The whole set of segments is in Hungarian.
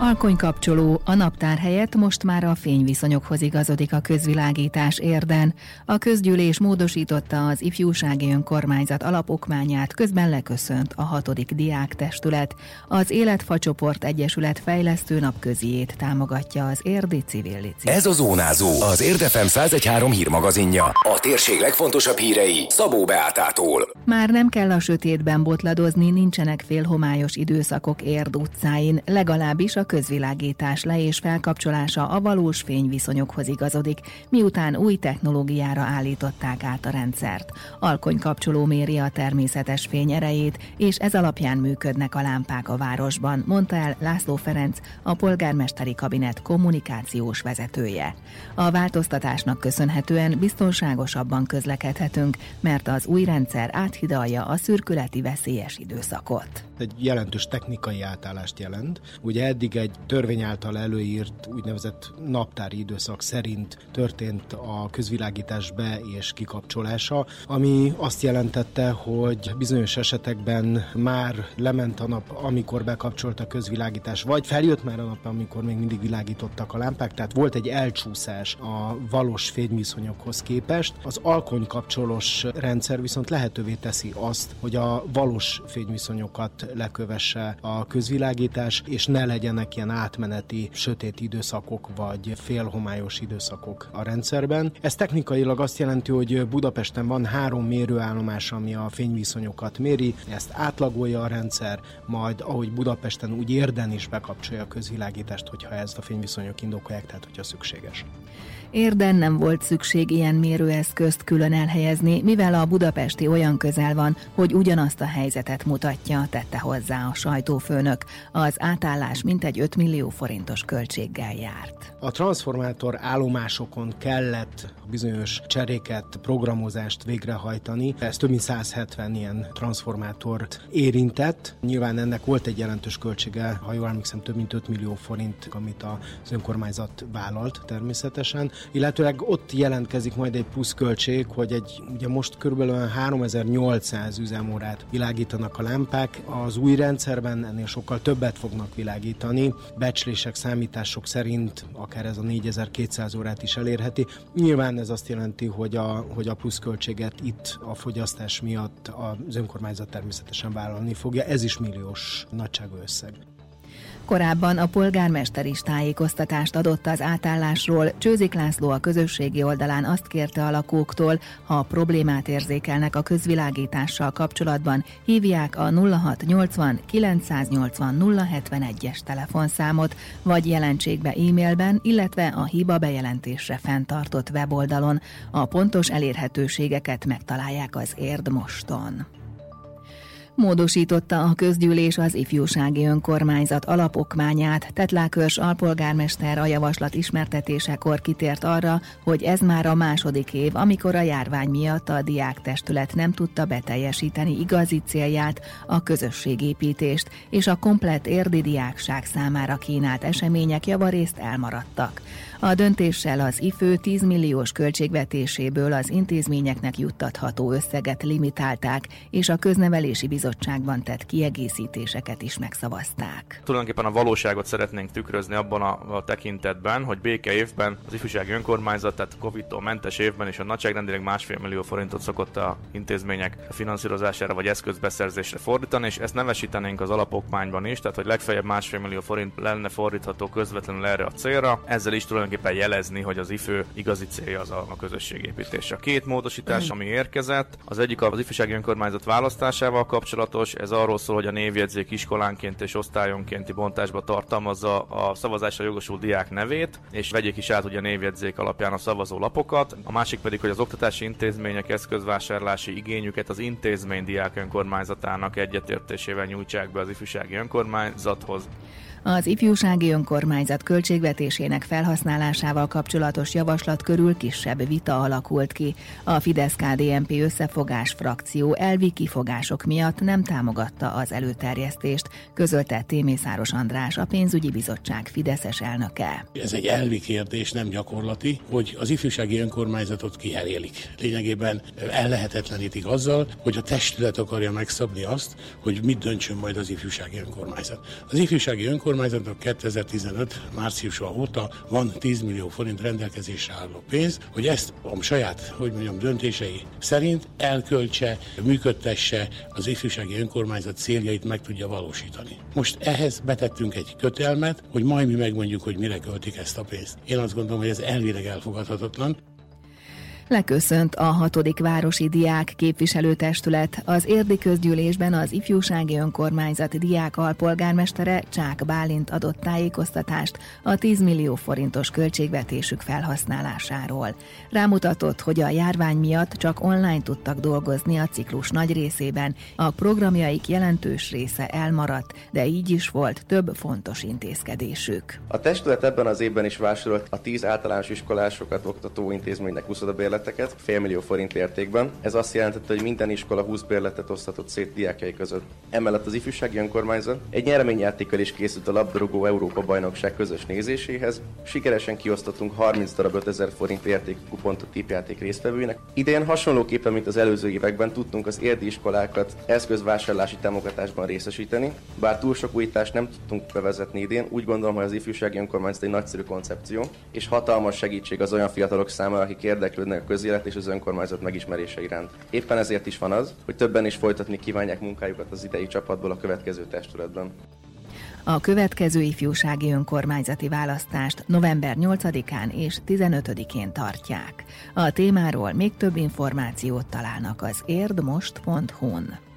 Alkonykapcsoló a naptár helyett most már a fényviszonyokhoz igazodik a közvilágítás érden. A közgyűlés módosította az ifjúsági önkormányzat alapokmányát, közben leköszönt a hatodik diák testület. Az Életfacsoport Egyesület fejlesztő napköziét támogatja az érdi civil lici. Ez a Zónázó, az Érdefem 1013 hírmagazinja. A térség legfontosabb hírei Szabó Beátától. Már nem kell a sötétben botladozni, nincsenek félhomályos időszakok Érd utcáin, legalábbis a közvilágítás le- és felkapcsolása a valós fényviszonyokhoz igazodik, miután új technológiára állították át a rendszert. Alkonykapcsoló méri a természetes fény erejét, és ez alapján működnek a lámpák a városban, mondta el László Ferenc, a polgármesteri kabinet kommunikációs vezetője. A változtatásnak köszönhetően biztonságosabban közlekedhetünk, mert az új rendszer áthidalja a szürkületi veszélyes időszakot. Egy jelentős technikai átállást jelent. Ugye eddig egy törvény által előírt úgynevezett naptári időszak szerint történt a közvilágítás be- és kikapcsolása, ami azt jelentette, hogy bizonyos esetekben már lement a nap, amikor bekapcsolt a közvilágítás, vagy feljött már a nap, amikor még mindig világítottak a lámpák, tehát volt egy elcsúszás a valós fényviszonyokhoz képest. Az alkonykapcsolós rendszer viszont lehetővé teszi azt, hogy a valós fényviszonyokat lekövesse a közvilágítás, és ne legyenek ilyen átmeneti sötét időszakok vagy félhomályos időszakok a rendszerben. Ez technikailag azt jelenti, hogy Budapesten van három mérőállomás, ami a fényviszonyokat méri, ezt átlagolja a rendszer, majd ahogy Budapesten úgy érden is bekapcsolja a közvilágítást, hogyha ezt a fényviszonyok indokolják, tehát hogyha szükséges. Érden nem volt szükség ilyen mérőeszközt külön elhelyezni, mivel a budapesti olyan közel van, hogy ugyanazt a helyzetet mutatja, tette hozzá a sajtófőnök. Az átállás mintegy 5 millió forintos költséggel járt. A transformátor állomásokon kellett bizonyos cseréket, programozást végrehajtani. Ez több mint 170 ilyen transformátort érintett. Nyilván ennek volt egy jelentős költsége, ha jól emlékszem, több mint 5 millió forint, amit az önkormányzat vállalt természetesen. Illetőleg ott jelentkezik majd egy plusz költség, hogy egy, ugye most körülbelül 3800 üzemórát világítanak a lámpák. Az új rendszerben ennél sokkal többet fognak világítani. Becslések, számítások szerint akár ez a 4200 órát is elérheti. Nyilván ez azt jelenti, hogy a, hogy a pluszköltséget itt a fogyasztás miatt az önkormányzat természetesen vállalni fogja. Ez is milliós nagyságú összeg. Korábban a polgármester is tájékoztatást adott az átállásról. Csőzik László a közösségi oldalán azt kérte a lakóktól, ha problémát érzékelnek a közvilágítással kapcsolatban, hívják a 0680 980 071-es telefonszámot, vagy jelentsék be e-mailben, illetve a hiba bejelentésre fenntartott weboldalon. A pontos elérhetőségeket megtalálják az Érd moston. Módosította a közgyűlés az ifjúsági önkormányzat alapokmányát. Tetlákörs alpolgármester a javaslat ismertetésekor kitért arra, hogy ez már a második év, amikor a járvány miatt a diáktestület nem tudta beteljesíteni igazi célját, a közösségépítést, és a komplett érdi diákság számára kínált események javarészt elmaradtak. A döntéssel az IFÖ 10 milliós költségvetéséből az intézményeknek juttatható összeget limitálták, és a köznevelési bizottságban tett kiegészítéseket is megszavazták. Tulajdonképpen a valóságot szeretnénk tükrözni abban a, a tekintetben, hogy béke évben az ifjúsági önkormányzat, tehát Covid-tól mentes évben és a nagyságrendileg másfél millió forintot szokott a intézmények finanszírozására vagy eszközbeszerzésre fordítani, és ezt nevesítenénk az alapokmányban is, tehát hogy legfeljebb másfél millió forint lenne fordítható közvetlenül erre a célra. Ezzel is tulajdonképpen jelezni, hogy az IFÖ igazi célja az a, a közösségépítés. A két módosítás, ami érkezett, az egyik az ifjúsági önkormányzat választásával kapcsolatos, ez arról szól, hogy a névjegyzék iskolánként és osztályonkénti bontásba tartalmazza a szavazásra jogosult diák nevét, és vegyék is át ugye a névjegyzék alapján a szavazó lapokat. A másik pedig, hogy az oktatási intézmények eszközvásárlási igényüket az intézmény diák önkormányzatának egyetértésével nyújtsák be az ifjúsági önkormányzathoz. Az ifjúsági önkormányzat költségvetésének felhasználásával kapcsolatos javaslat körül kisebb vita alakult ki. A Fidesz-KDNP összefogás frakció elvi kifogások miatt nem támogatta az előterjesztést, közölte Témészáros András, a pénzügyi bizottság Fideszes elnöke. Ez egy elvi kérdés, nem gyakorlati, hogy az ifjúsági önkormányzatot kiherélik. Lényegében ellehetetlenítik azzal, hogy a testület akarja megszabni azt, hogy mit döntsön majd az ifjúsági önkormányzat. Az ifjúsági önkormányzatnak 2015 márciusa óta van 10 millió forint rendelkezésre álló pénz, hogy ezt a saját, hogy mondjam, döntései szerint elköltse, működtesse az ifjúsági önkormányzat céljait meg tudja valósítani. Most ehhez betettünk egy kötelmet, hogy majd mi megmondjuk, hogy mire költik ezt a pénzt. Én azt gondolom, hogy ez elvileg elfogadhatatlan. Leköszönt a hatodik városi diák képviselőtestület. Az érdi közgyűlésben az ifjúsági önkormányzat diák alpolgármestere Csák Bálint adott tájékoztatást a 10 millió forintos költségvetésük felhasználásáról. Rámutatott, hogy a járvány miatt csak online tudtak dolgozni a ciklus nagy részében, a programjaik jelentős része elmaradt, de így is volt több fontos intézkedésük. A testület ebben az évben is vásárolt a 10 általános iskolásokat oktató intézménynek 20 bérleteket félmillió forint értékben. Ez azt jelentette, hogy minden iskola 20 bérletet osztatott szét diákjai között. Emellett az ifjúsági önkormányzat egy nyereményjátékkal is készült a labdarúgó Európa bajnokság közös nézéséhez. Sikeresen kiosztottunk 30 darab 5000 forint értékű kupont a tipjáték résztvevőinek. Idén hasonlóképpen, mint az előző években tudtunk az érdi iskolákat eszközvásárlási támogatásban részesíteni. Bár túl sok újítást nem tudtunk bevezetni idén, úgy gondolom, hogy az ifjúsági önkormányzat egy nagyszerű koncepció, és hatalmas segítség az olyan fiatalok számára, akik érdeklődnek közélet és az önkormányzat megismerése iránt. Éppen ezért is van az, hogy többen is folytatni kívánják munkájukat az idei csapatból a következő testületben. A következő ifjúsági önkormányzati választást november 8-án és 15-én tartják. A témáról még több információt találnak az érdmost.hu-n.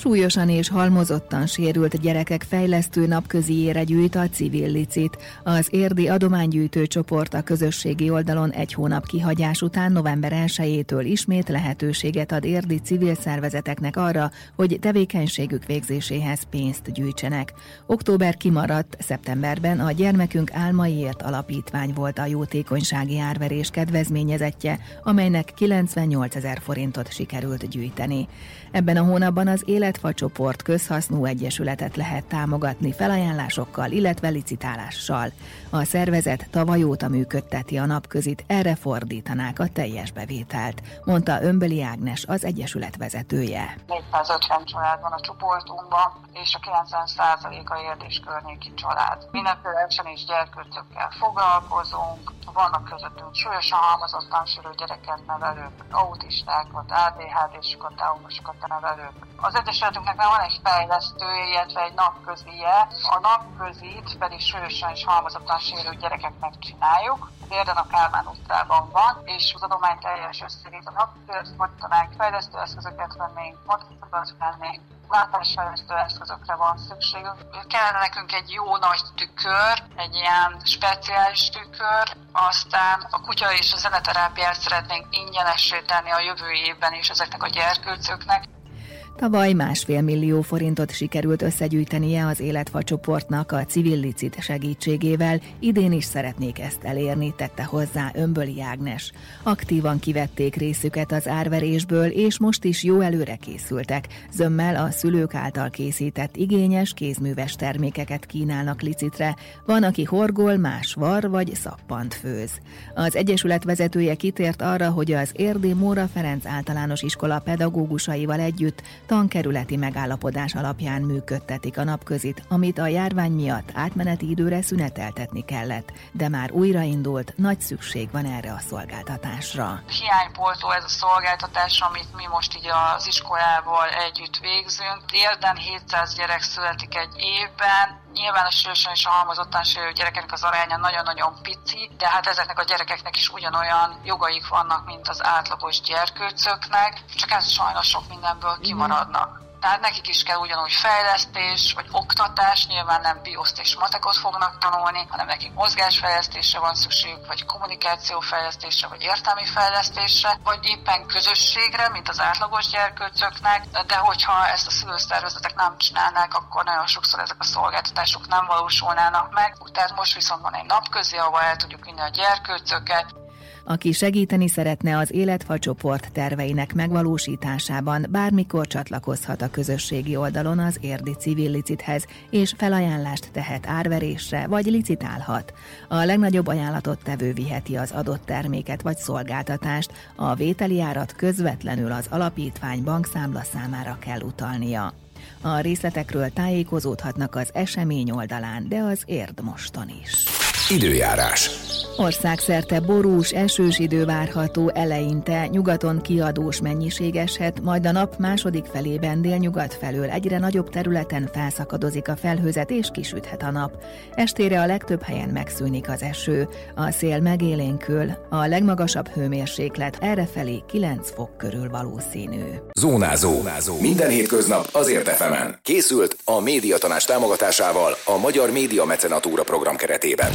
Súlyosan és halmozottan sérült gyerekek fejlesztő napköziére gyűjt a civil licit. Az érdi adománygyűjtő csoport a közösségi oldalon egy hónap kihagyás után november 1-től ismét lehetőséget ad érdi civil szervezeteknek arra, hogy tevékenységük végzéséhez pénzt gyűjtsenek. Október kimaradt, szeptemberben a Gyermekünk Álmaiért Alapítvány volt a jótékonysági árverés kedvezményezetje, amelynek 98 ezer forintot sikerült gyűjteni. Ebben a hónapban az Életfa csoport közhasznú egyesületet lehet támogatni felajánlásokkal, illetve licitálással. A szervezet tavaly óta működteti a napközit, erre fordítanák a teljes bevételt, mondta Ömbeli Ágnes, az egyesület vezetője. 450 család van a csoportunkban, és a 90%-a érdés környéki család. Mindenféle és gyerkőcökkel foglalkozunk, vannak közöttünk súlyosan halmozottan sérült gyereket nevelők, autistákat, ADHD-sokat, Downosokat nevelők. Az Egyesületünknek már van egy fejlesztője, illetve egy napközije. A napközit pedig súlyosan és halmozottan sérült gyerekeknek csináljuk. Délden a Kálmán utcában van, és az adomány teljes összegét a napközt fordítanánk, fejlesztő eszközöket vennénk, motorokat vennénk, látásfejlesztő eszközökre van szükségünk. Kellene nekünk egy jó nagy tükör, egy ilyen speciális tükör, aztán a kutya és a zeneterápiát szeretnénk ingyenessé tenni a jövő évben is ezeknek a gyerkőcöknek. Tavaly másfél millió forintot sikerült összegyűjtenie az Életfa csoportnak a civil licit segítségével, idén is szeretnék ezt elérni, tette hozzá Ömböli Ágnes. Aktívan kivették részüket az árverésből, és most is jó előre készültek. Zömmel a szülők által készített igényes kézműves termékeket kínálnak licitre. Van, aki horgol, más var vagy szappant főz. Az Egyesület vezetője kitért arra, hogy az Érdi Móra Ferenc általános iskola pedagógusaival együtt tankerületi megállapodás alapján működtetik a napközit, amit a járvány miatt átmeneti időre szüneteltetni kellett, de már újraindult, nagy szükség van erre a szolgáltatásra. Hiánypoltó ez a szolgáltatás, amit mi most így az iskolával együtt végzünk. Délben 700 gyerek születik egy évben, Nyilván a sősön és a halmozottan sérült gyerekeknek az aránya nagyon-nagyon pici, de hát ezeknek a gyerekeknek is ugyanolyan jogaik vannak, mint az átlagos gyerkőcöknek, csak ez sajnos sok mindenből kimaradnak. Tehát nekik is kell ugyanúgy fejlesztés, vagy oktatás, nyilván nem bioszt és matekot fognak tanulni, hanem nekik mozgásfejlesztésre van szükségük, vagy kommunikációfejlesztésre, vagy értelmi fejlesztésre, vagy éppen közösségre, mint az átlagos gyerkőcöknek, de hogyha ezt a szülőszervezetek nem csinálnák, akkor nagyon sokszor ezek a szolgáltatások nem valósulnának meg. Tehát most viszont van egy napközi, ahol el tudjuk vinni a gyerkőcöket, aki segíteni szeretne az Életfa csoport terveinek megvalósításában, bármikor csatlakozhat a közösségi oldalon az érdi civil licithez, és felajánlást tehet árverésre, vagy licitálhat. A legnagyobb ajánlatot tevő viheti az adott terméket vagy szolgáltatást, a vételi árat közvetlenül az alapítvány bankszámla számára kell utalnia. A részletekről tájékozódhatnak az esemény oldalán, de az érd moston is. Időjárás. Országszerte borús, esős idő várható eleinte, nyugaton kiadós mennyiség eshet, majd a nap második felében délnyugat felől egyre nagyobb területen felszakadozik a felhőzet és kisüthet a nap. Estére a legtöbb helyen megszűnik az eső, a szél megélénkül, a legmagasabb hőmérséklet errefelé 9 fok körül valószínű. Zónázó. Zónázó. Minden hétköznap azért efemen. Készült a médiatanás támogatásával a Magyar Média Mecenatúra program keretében.